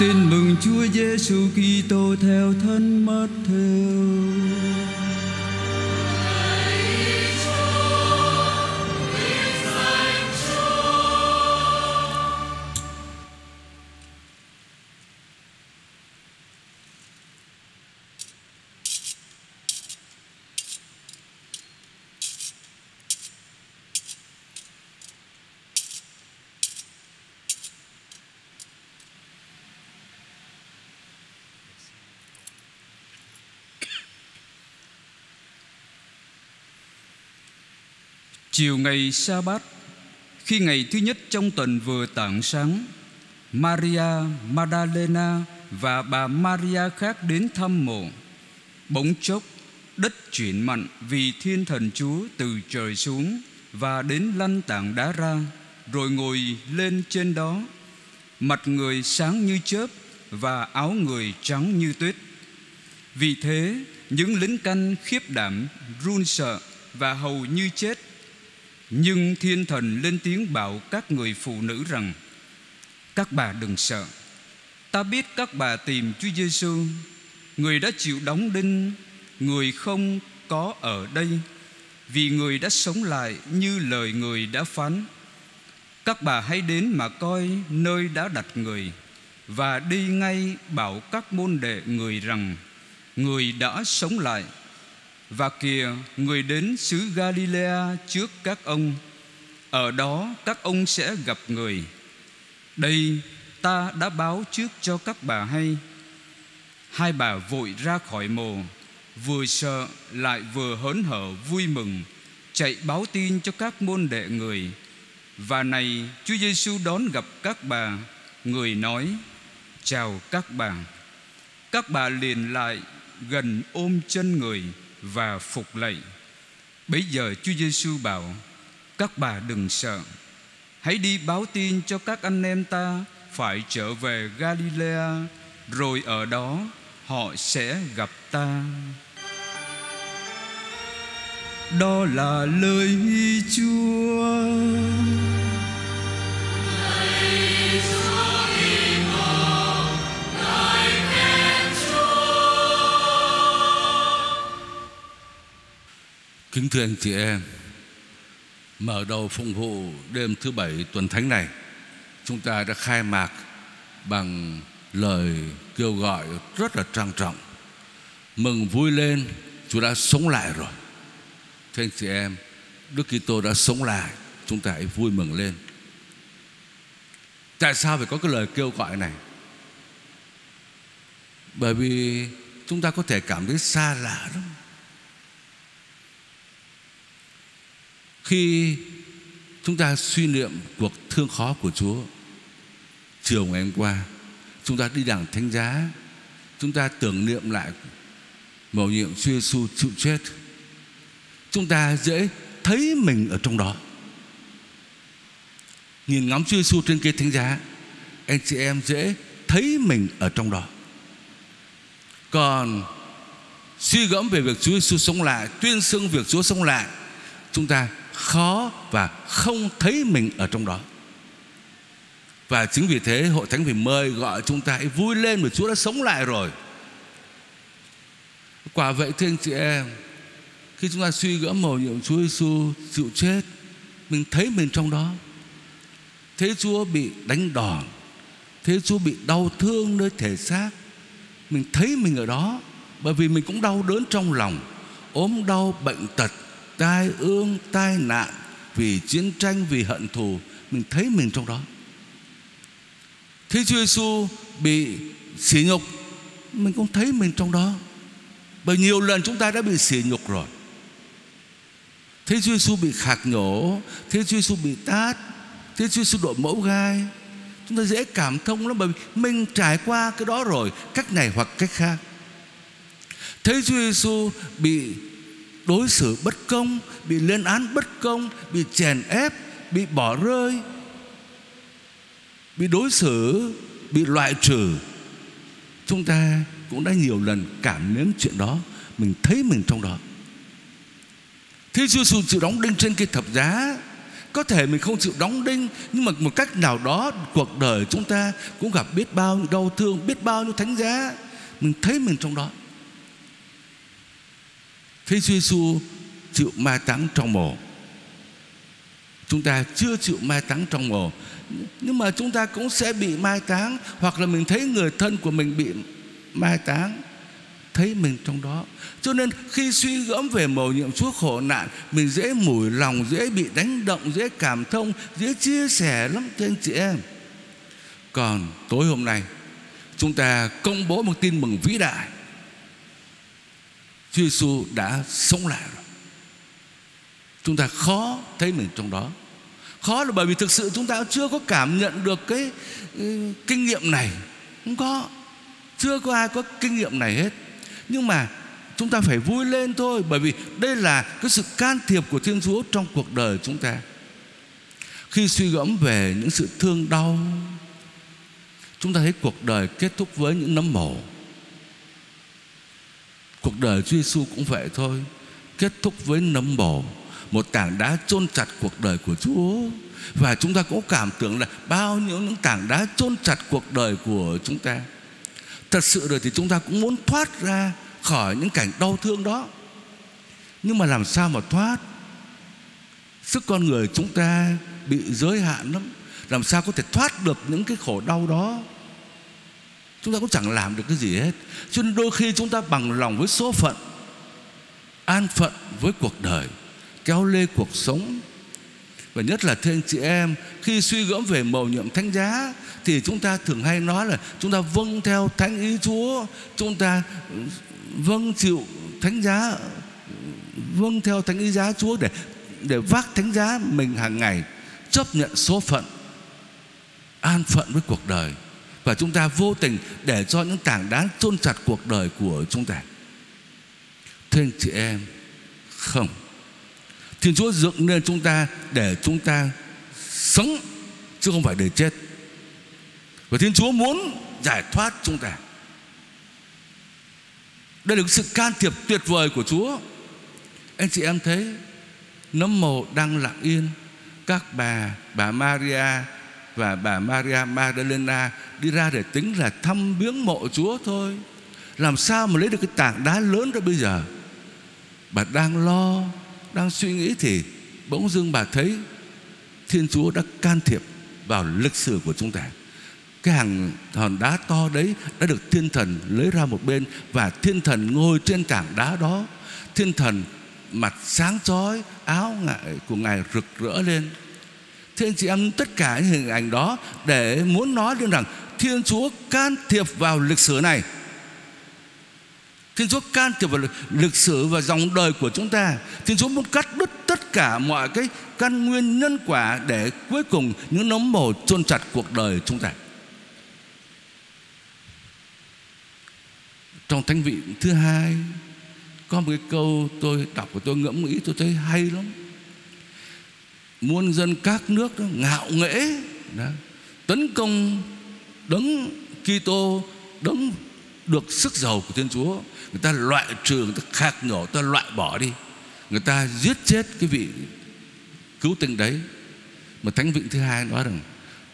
Tin mừng Chúa Giêsu Kitô theo thân mất theo. Chiều ngày sa bát Khi ngày thứ nhất trong tuần vừa tảng sáng, Maria Magdalena và bà Maria khác đến thăm mộ. Bỗng chốc, đất chuyển mặn vì thiên thần Chúa từ trời xuống Và đến lăn tảng đá ra, Rồi ngồi lên trên đó. Mặt người sáng như chớp Và áo người trắng như tuyết. Vì thế, những lính canh khiếp đảm, run sợ Và hầu như chết nhưng thiên thần lên tiếng bảo các người phụ nữ rằng Các bà đừng sợ. Ta biết các bà tìm Chúa Giêsu, Người đã chịu đóng đinh Người không có ở đây. Vì người đã sống lại như lời người đã phán. Các bà hãy đến mà coi nơi đã đặt người Và đi ngay bảo các môn đệ người rằng Người đã sống lại và kìa, người đến xứ Galilea trước các ông, Ở đó các ông sẽ gặp người. Đây, ta đã báo trước cho các bà hay. Hai bà vội ra khỏi mồ, Vừa sợ lại vừa hớn hở vui mừng, Chạy báo tin cho các môn đệ người. Và này, Chúa Giêsu đón gặp các bà, Người nói, Chào các bà. Các bà liền lại gần ôm chân người và phục lạy. Bây giờ Chúa Giêsu bảo: Các bà đừng sợ. Hãy đi báo tin cho các anh em ta phải trở về Galilea, rồi ở đó họ sẽ gặp ta. Đó là lời Chúa. Kính thưa anh chị em, Mở đầu phụng vụ đêm thứ bảy tuần thánh này, Chúng ta đã khai mạc bằng lời kêu gọi rất là trang trọng. Mừng vui lên, Chúa đã sống lại rồi. Thưa anh chị em, Đức Kitô đã sống lại, Chúng ta hãy vui mừng lên. Tại sao phải có cái lời kêu gọi này? Bởi vì chúng ta có thể cảm thấy xa lạ lắm. Khi chúng ta suy niệm cuộc thương khó của Chúa, Chiều ngày hôm qua, Chúng ta đi đảng thánh giá, Chúng ta tưởng niệm lại Mầu nhiệm Chúa Giêsu chịu chết, Chúng ta dễ thấy mình ở trong đó. Nhìn ngắm Chúa Giêsu trên cây thánh giá, Anh chị em dễ thấy mình ở trong đó. Còn suy gẫm về việc Chúa Giêsu sống lại, Tuyên xưng việc Chúa sống lại, Chúng ta khó và không thấy mình ở trong đó. Và chính vì thế, hội thánh phải mời gọi chúng ta hãy vui lên vì Chúa đã sống lại rồi. Quả vậy thưa anh chị em, khi chúng ta suy gẫm mầu nhiệm Chúa Giêsu chịu chết, mình thấy mình trong đó. Thấy Chúa bị đánh đòn thấy Chúa bị đau thương nơi thể xác. Mình thấy mình ở đó, bởi vì mình cũng đau đớn trong lòng, ốm đau bệnh tật tai ương, tai nạn vì chiến tranh, vì hận thù, mình thấy mình trong đó. Thế Chúa Giêsu bị sỉ nhục, mình cũng thấy mình trong đó. Bởi nhiều lần chúng ta đã bị sỉ nhục rồi. Thế Chúa Giêsu bị khạc nhổ thế Chúa Giêsu bị tát thế Chúa Giêsu đội mẫu gai. Chúng ta dễ cảm thông lắm, bởi vì mình trải qua cái đó rồi, cách này hoặc cách khác. Thế Chúa Giêsu bị đối xử bất công, bị lên án bất công, bị chèn ép, bị bỏ rơi, bị đối xử, bị loại trừ. Chúng ta cũng đã nhiều lần cảm nếm chuyện đó, mình thấy mình trong đó. Thế Chúa Giêsu chịu đóng đinh trên cây thập giá. Có thể mình không chịu đóng đinh, nhưng mà một cách nào đó, cuộc đời chúng ta cũng gặp biết bao nhiêu đau thương, biết bao nhiêu thánh giá. Mình thấy mình trong đó. Thế Chúa Giêsu chịu mai táng trong mồ. Chúng ta chưa chịu mai táng trong mồ. Nhưng mà chúng ta cũng sẽ bị mai táng, Hoặc là mình thấy người thân của mình bị mai táng, Thấy mình trong đó. Cho nên khi suy gẫm về mầu nhiệm Chúa khổ nạn, Mình dễ mủi lòng, Dễ bị đánh động, Dễ cảm thông, Dễ chia sẻ lắm cho anh chị em. Còn tối hôm nay, Chúng ta công bố một tin mừng vĩ đại. Chúa Giêsu đã sống lại rồi. Chúng ta khó thấy mình trong đó. Khó là bởi vì thực sự chúng ta chưa có cảm nhận được cái ừ, kinh nghiệm này. Không có. Chưa có ai có kinh nghiệm này hết. Nhưng mà chúng ta phải vui lên thôi, bởi vì đây là cái sự can thiệp của thiên chúa trong cuộc đời chúng ta. Khi suy gẫm về những sự thương đau, chúng ta thấy cuộc đời kết thúc với những nấm mồ cuộc đời Chúa Giêsu cũng vậy thôi. Kết thúc với nấm mồ một tảng đá chôn chặt cuộc đời của Chúa. Và chúng ta cũng cảm tưởng là bao nhiêu những tảng đá chôn chặt cuộc đời của chúng ta. Thật sự rồi thì chúng ta cũng muốn thoát ra khỏi những cảnh đau thương đó. Nhưng mà làm sao mà thoát? Sức con người chúng ta bị giới hạn lắm. Làm sao có thể thoát được những cái khổ đau đó? Chúng ta cũng chẳng làm được cái gì hết. Cho nên đôi khi chúng ta bằng lòng với số phận, an phận với cuộc đời, kéo lê cuộc sống. Và nhất là thưa anh chị em, khi suy gẫm về mầu nhiệm thánh giá, thì chúng ta thường hay nói là chúng ta vâng theo thánh ý Chúa, chúng ta ừ, vâng chịu thánh giá vâng theo thánh ý giá Chúa để để vác thánh giá mình hàng ngày, chấp nhận số phận, an phận với cuộc đời và chúng ta vô tình để cho những tảng đá chôn chặt cuộc đời của chúng ta thưa anh chị em, không Thiên Chúa dựng nên chúng ta để chúng ta sống chứ không phải để chết. Và Thiên Chúa muốn giải thoát chúng ta. Đây là sự can thiệp tuyệt vời của Chúa. Anh chị em thấy, nấm mồ đang lặng yên, các bà bà Maria và bà Maria Magdalena đi ra để tính là thăm viếng mộ Chúa thôi. Làm sao mà lấy được cái tảng đá lớn đó bây giờ? Bà đang lo đang suy nghĩ thì bỗng dưng bà thấy Thiên Chúa đã can thiệp vào lịch sử của chúng ta. Cái hàng hòn đá to đấy đã được thiên thần lấy ra một bên và thiên thần ngồi trên tảng đá đó. Thiên thần mặt sáng chói, áo ngại của ngài rực rỡ lên. Thế anh chị em, tất cả những hình ảnh đó để muốn nói lên rằng Thiên Chúa can thiệp vào lịch sử này. Thiên Chúa can thiệp vào lịch sử và dòng đời của chúng ta. Thiên Chúa muốn cắt đứt tất cả mọi cái căn nguyên nhân quả Để cuối cùng những nấm mồ chôn chặt cuộc đời chúng ta. Trong thánh vị thứ hai, Có một cái câu tôi đọc và tôi ngẫm nghĩ, tôi thấy hay lắm. Muôn dân các nước đó, ngạo nghễ đó, Tấn công đấng Kitô đấng được sức giàu của Thiên Chúa. Người ta loại trừ người ta khạc nhổ người ta loại bỏ đi. Người ta giết chết cái vị cứu tinh đấy. Mà thánh vịnh thứ hai nói rằng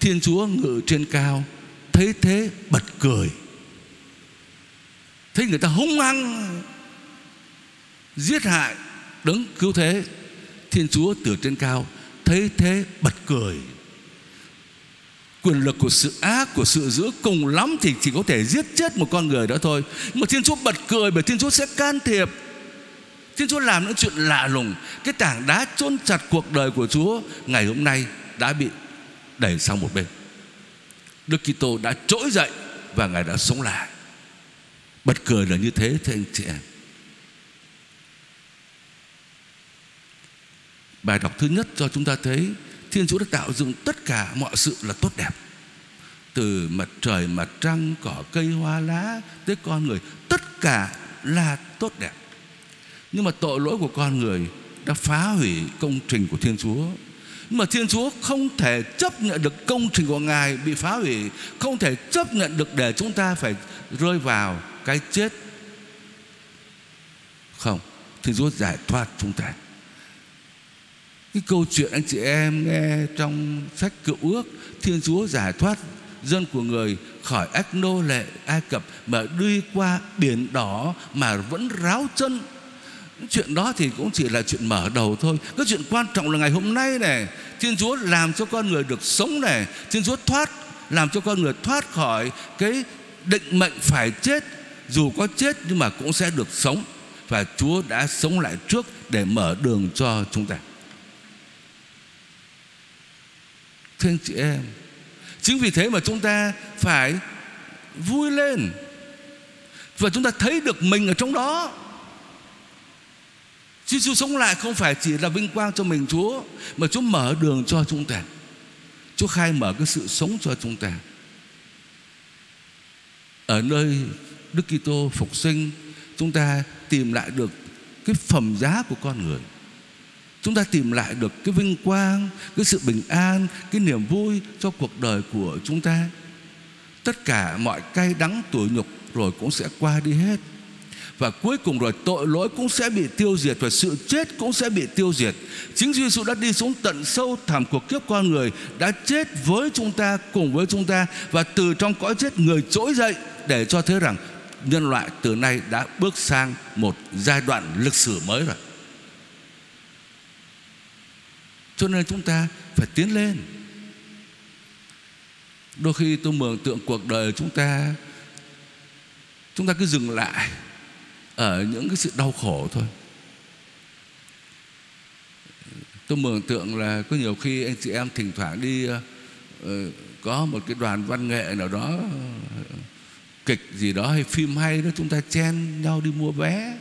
thiên chúa ngự trên cao thấy thế bật cười. Thấy người ta hung hăng giết hại đấng cứu thế thiên chúa từ trên cao thấy thế bật cười. Quyền lực của sự ác, của sự dữ cùng lắm thì chỉ có thể giết chết một con người đó thôi. Nhưng mà thiên chúa bật cười bởi thiên chúa sẽ can thiệp. Thiên chúa làm những chuyện lạ lùng. Cái tảng đá chôn chặt cuộc đời của chúa ngày hôm nay đã bị đẩy sang một bên. Đức kitô đã trỗi dậy và ngài đã sống lại. Bật cười là như thế, thưa anh chị em. Bài đọc thứ nhất cho chúng ta thấy Thiên Chúa đã tạo dựng tất cả mọi sự là tốt đẹp. Từ mặt trời, mặt trăng, cỏ cây, hoa lá Tới con người Tất cả là tốt đẹp. Nhưng mà tội lỗi của con người Đã phá hủy công trình của Thiên Chúa. Nhưng mà Thiên Chúa không thể chấp nhận được công trình của Ngài bị phá hủy Không thể chấp nhận được để chúng ta phải rơi vào cái chết. Không Thiên Chúa giải thoát chúng ta cái câu chuyện anh chị em nghe trong sách cựu ước, thiên chúa giải thoát, dân của người khỏi ách nô lệ ai cập mà đi qua biển đỏ mà vẫn ráo chân. Chuyện đó thì cũng chỉ là chuyện mở đầu thôi. Cái chuyện quan trọng là ngày hôm nay này, thiên chúa làm cho con người được sống này, thiên chúa thoát, làm cho con người thoát khỏi cái định mệnh phải chết, dù có chết nhưng mà cũng sẽ được sống và chúa đã sống lại trước để mở đường cho chúng ta. Thưa anh chị em, chính vì thế mà chúng ta phải vui lên và chúng ta thấy được mình ở trong đó. Chúa Giêsu sống lại không phải chỉ là vinh quang cho mình, Chúa, Mà Chúa mở đường cho chúng ta. Chúa khai mở cái sự sống cho chúng ta. Ở nơi Đức Kitô phục sinh, Chúng ta tìm lại được Cái phẩm giá của con người. Chúng ta tìm lại được cái vinh quang Cái sự bình an Cái niềm vui cho cuộc đời của chúng ta Tất cả mọi cay đắng tủi nhục Rồi cũng sẽ qua đi hết và cuối cùng rồi tội lỗi cũng sẽ bị tiêu diệt và sự chết cũng sẽ bị tiêu diệt. Chính Chúa Giêsu đã đi xuống tận sâu thẳm cuộc kiếp con người, đã chết với chúng ta cùng với chúng ta và từ trong cõi chết người trỗi dậy để cho thấy rằng nhân loại từ nay đã bước sang một giai đoạn lịch sử mới rồi. Cho nên chúng ta phải tiến lên. Đôi khi tôi mường tượng cuộc đời chúng ta Chúng ta cứ dừng lại Ở những cái sự đau khổ thôi Tôi mường tượng là có nhiều khi anh chị em thỉnh thoảng đi ờ, ờ, Có một cái đoàn văn nghệ nào đó, Kịch gì đó hay phim hay đó, Chúng ta chen nhau đi mua vé,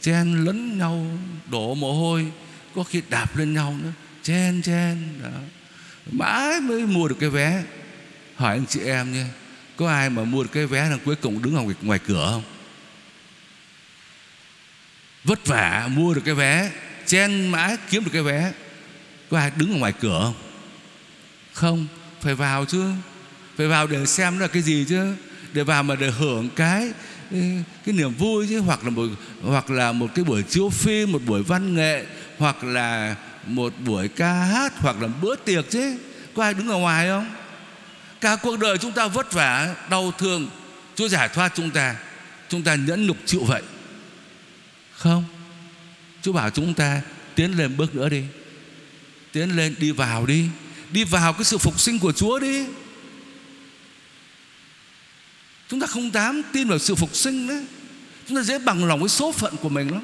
Chen lấn nhau, đổ mồ hôi, Có khi đạp lên nhau nữa Chen chen đó. Mãi mới mua được cái vé. Hỏi anh chị em nhé Có ai mà mua được cái vé là cuối cùng đứng ở ngoài, ngoài cửa không? Vất vả mua được cái vé Chen mãi kiếm được cái vé. Có ai đứng ở ngoài cửa không? Không Phải vào chứ. Phải vào để xem là cái gì chứ. Để vào mà để hưởng cái ừ, cái niềm vui chứ. Hoặc là một hoặc là một cái buổi chiếu phim một buổi văn nghệ hoặc là một buổi ca hát hoặc là bữa tiệc chứ. Có ai đứng ở ngoài không? Cả cuộc đời chúng ta vất vả, đau thương. Chúa giải thoát chúng ta. Chúng ta nhẫn nhục chịu vậy. Không. Chúa bảo chúng ta tiến lên bước nữa đi. Tiến lên đi vào đi. Đi vào cái sự phục sinh của Chúa đi. Chúng ta không dám tin vào sự phục sinh đấy chúng ta dễ bằng lòng với số phận của mình lắm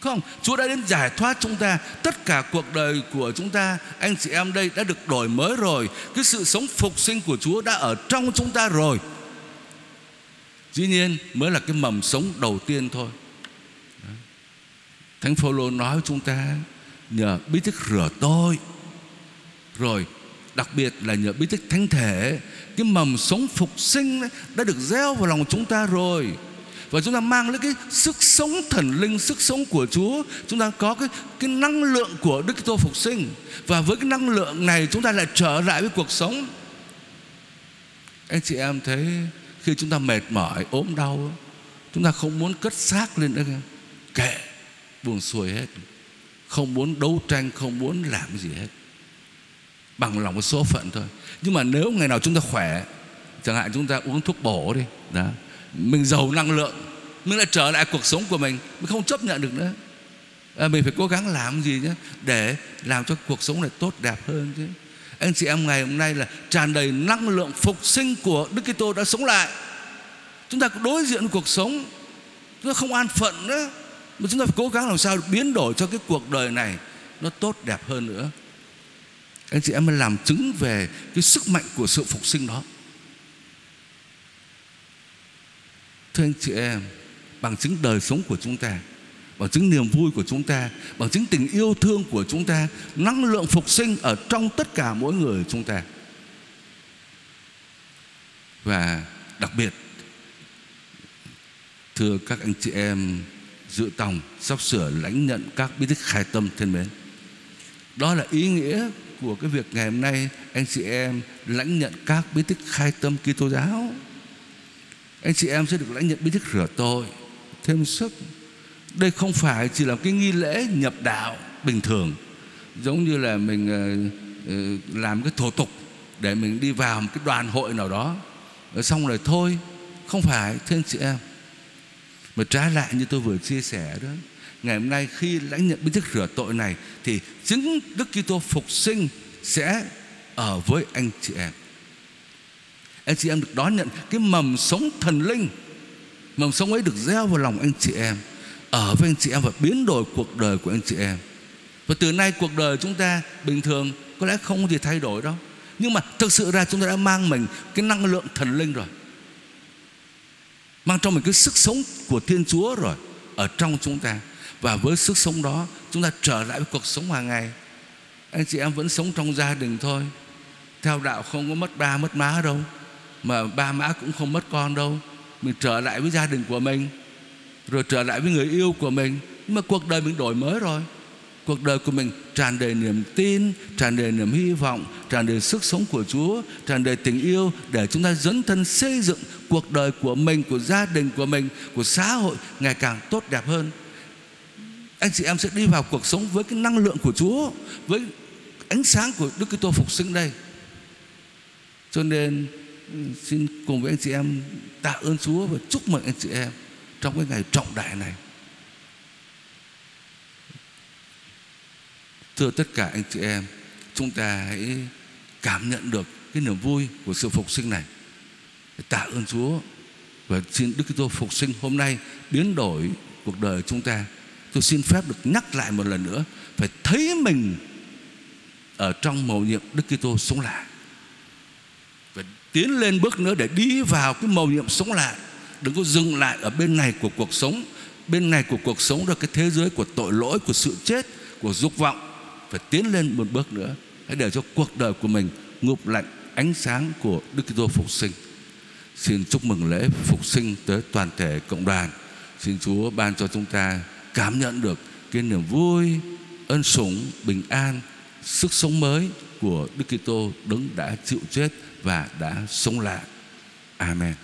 không? Chúa đã đến giải thoát chúng ta. Tất cả cuộc đời của chúng ta, Anh chị em đây đã được đổi mới rồi. Cái sự sống phục sinh của Chúa đã ở trong chúng ta rồi. Dĩ nhiên, mới là cái mầm sống đầu tiên thôi. Thánh Phaolô nói với chúng ta, Nhờ bí tích rửa tôi. Rồi, Đặc biệt là nhờ bí tích thánh thể, Cái mầm sống phục sinh Đã được gieo vào lòng chúng ta rồi và chúng ta mang lấy cái sức sống thần linh, sức sống của Chúa. Chúng ta có cái cái năng lượng của Đức Kitô phục sinh. Và với cái năng lượng này, chúng ta lại trở lại với cuộc sống. Anh chị em thấy khi chúng ta mệt mỏi, ốm đau, chúng ta không muốn cất xác lên nữa kệ, buồn xuôi hết. Không muốn đấu tranh, không muốn làm gì hết. Bằng lòng với số phận thôi. Nhưng mà nếu ngày nào chúng ta khỏe, chẳng hạn chúng ta uống thuốc bổ đi, đó mình giàu năng lượng mình lại trở lại cuộc sống của mình. Mình không chấp nhận được nữa. À, mình phải cố gắng làm gì nhé? Để làm cho cuộc sống này tốt đẹp hơn chứ. Anh chị em ngày hôm nay là tràn đầy năng lượng phục sinh của Đức Kitô đã sống lại. Chúng ta đối diện với cuộc sống chúng ta không an phận nữa. Mà chúng ta phải cố gắng làm sao biến đổi cho cái cuộc đời này nó tốt đẹp hơn nữa. Anh chị em mới làm chứng về cái sức mạnh của sự phục sinh đó. Thưa anh chị em, Bằng chứng đời sống của chúng ta, Bằng chứng niềm vui của chúng ta, Bằng chứng tình yêu thương của chúng ta, Năng lượng phục sinh ở trong tất cả mỗi người chúng ta. Và đặc biệt, Thưa các anh chị em, Dự tòng Sắp sửa lãnh nhận các bí tích khai tâm thân mến. Đó là ý nghĩa của cái việc ngày hôm nay Anh chị em lãnh nhận các bí tích khai tâm Kitô giáo anh chị em sẽ được lãnh nhận bí thức rửa tội thêm sức. Đây không phải chỉ là cái nghi lễ nhập đạo bình thường, giống như là mình ờ, ờ, làm cái thủ tục để mình đi vào một cái đoàn hội nào đó. Rồi xong rồi thôi, không phải, thưa anh chị em. Mà trái lại như tôi vừa chia sẻ đó, ngày hôm nay khi lãnh nhận bí thức rửa tội này thì chính Đức Kitô phục sinh sẽ ở với anh chị em anh chị em được đón nhận cái mầm sống thần linh. Mầm sống ấy được gieo vào lòng anh chị em, ở với anh chị em và biến đổi cuộc đời của anh chị em. Và từ nay cuộc đời chúng ta bình thường có lẽ không có gì thay đổi đâu. Nhưng mà thực sự ra chúng ta đã mang mình cái năng lượng thần linh rồi. Mang trong mình cái sức sống của thiên chúa rồi ở trong chúng ta. Và với sức sống đó, chúng ta trở lại với cuộc sống hàng ngày. Anh chị em vẫn sống trong gia đình thôi. Theo đạo không có mất ba, mất má đâu mà ba má cũng không mất con đâu. Mình trở lại với gia đình của mình, rồi trở lại với người yêu của mình. Nhưng mà cuộc đời mình đổi mới rồi. Cuộc đời của mình tràn đầy niềm tin, tràn đầy niềm hy vọng, tràn đầy sức sống của chúa, tràn đầy tình yêu để chúng ta dấn thân xây dựng cuộc đời của mình, của gia đình của mình, của xã hội ngày càng tốt đẹp hơn. Anh chị em sẽ đi vào cuộc sống với cái năng lượng của chúa, với ánh sáng của đức kitô phục sinh đây. Cho nên xin cùng với anh chị em tạ ơn chúa và chúc mừng anh chị em trong cái ngày trọng đại này. Thưa tất cả anh chị em, chúng ta hãy cảm nhận được cái niềm vui của sự phục sinh này. Tạ ơn Chúa và xin Đức Kitô phục sinh hôm nay, biến đổi cuộc đời chúng ta. Tôi xin phép được nhắc lại một lần nữa, phải thấy mình ở trong mầu nhiệm Đức Kitô sống lại tiến lên bước nữa để đi vào cái mầu nhiệm sống lại. Đừng có dừng lại ở bên này của cuộc sống. Bên này của cuộc sống là cái thế giới của tội lỗi, của sự chết, của dục vọng. Phải tiến lên một bước nữa. Hãy để cho cuộc đời của mình ngụp lạnh ánh sáng của Đức Kitô phục sinh. Xin chúc mừng lễ phục sinh tới toàn thể cộng đoàn. Xin Chúa ban cho chúng ta cảm nhận được cái niềm vui, ân sủng, bình an, sức sống mới của Đức Kitô đấng đã chịu chết và đã sống lại. Amen.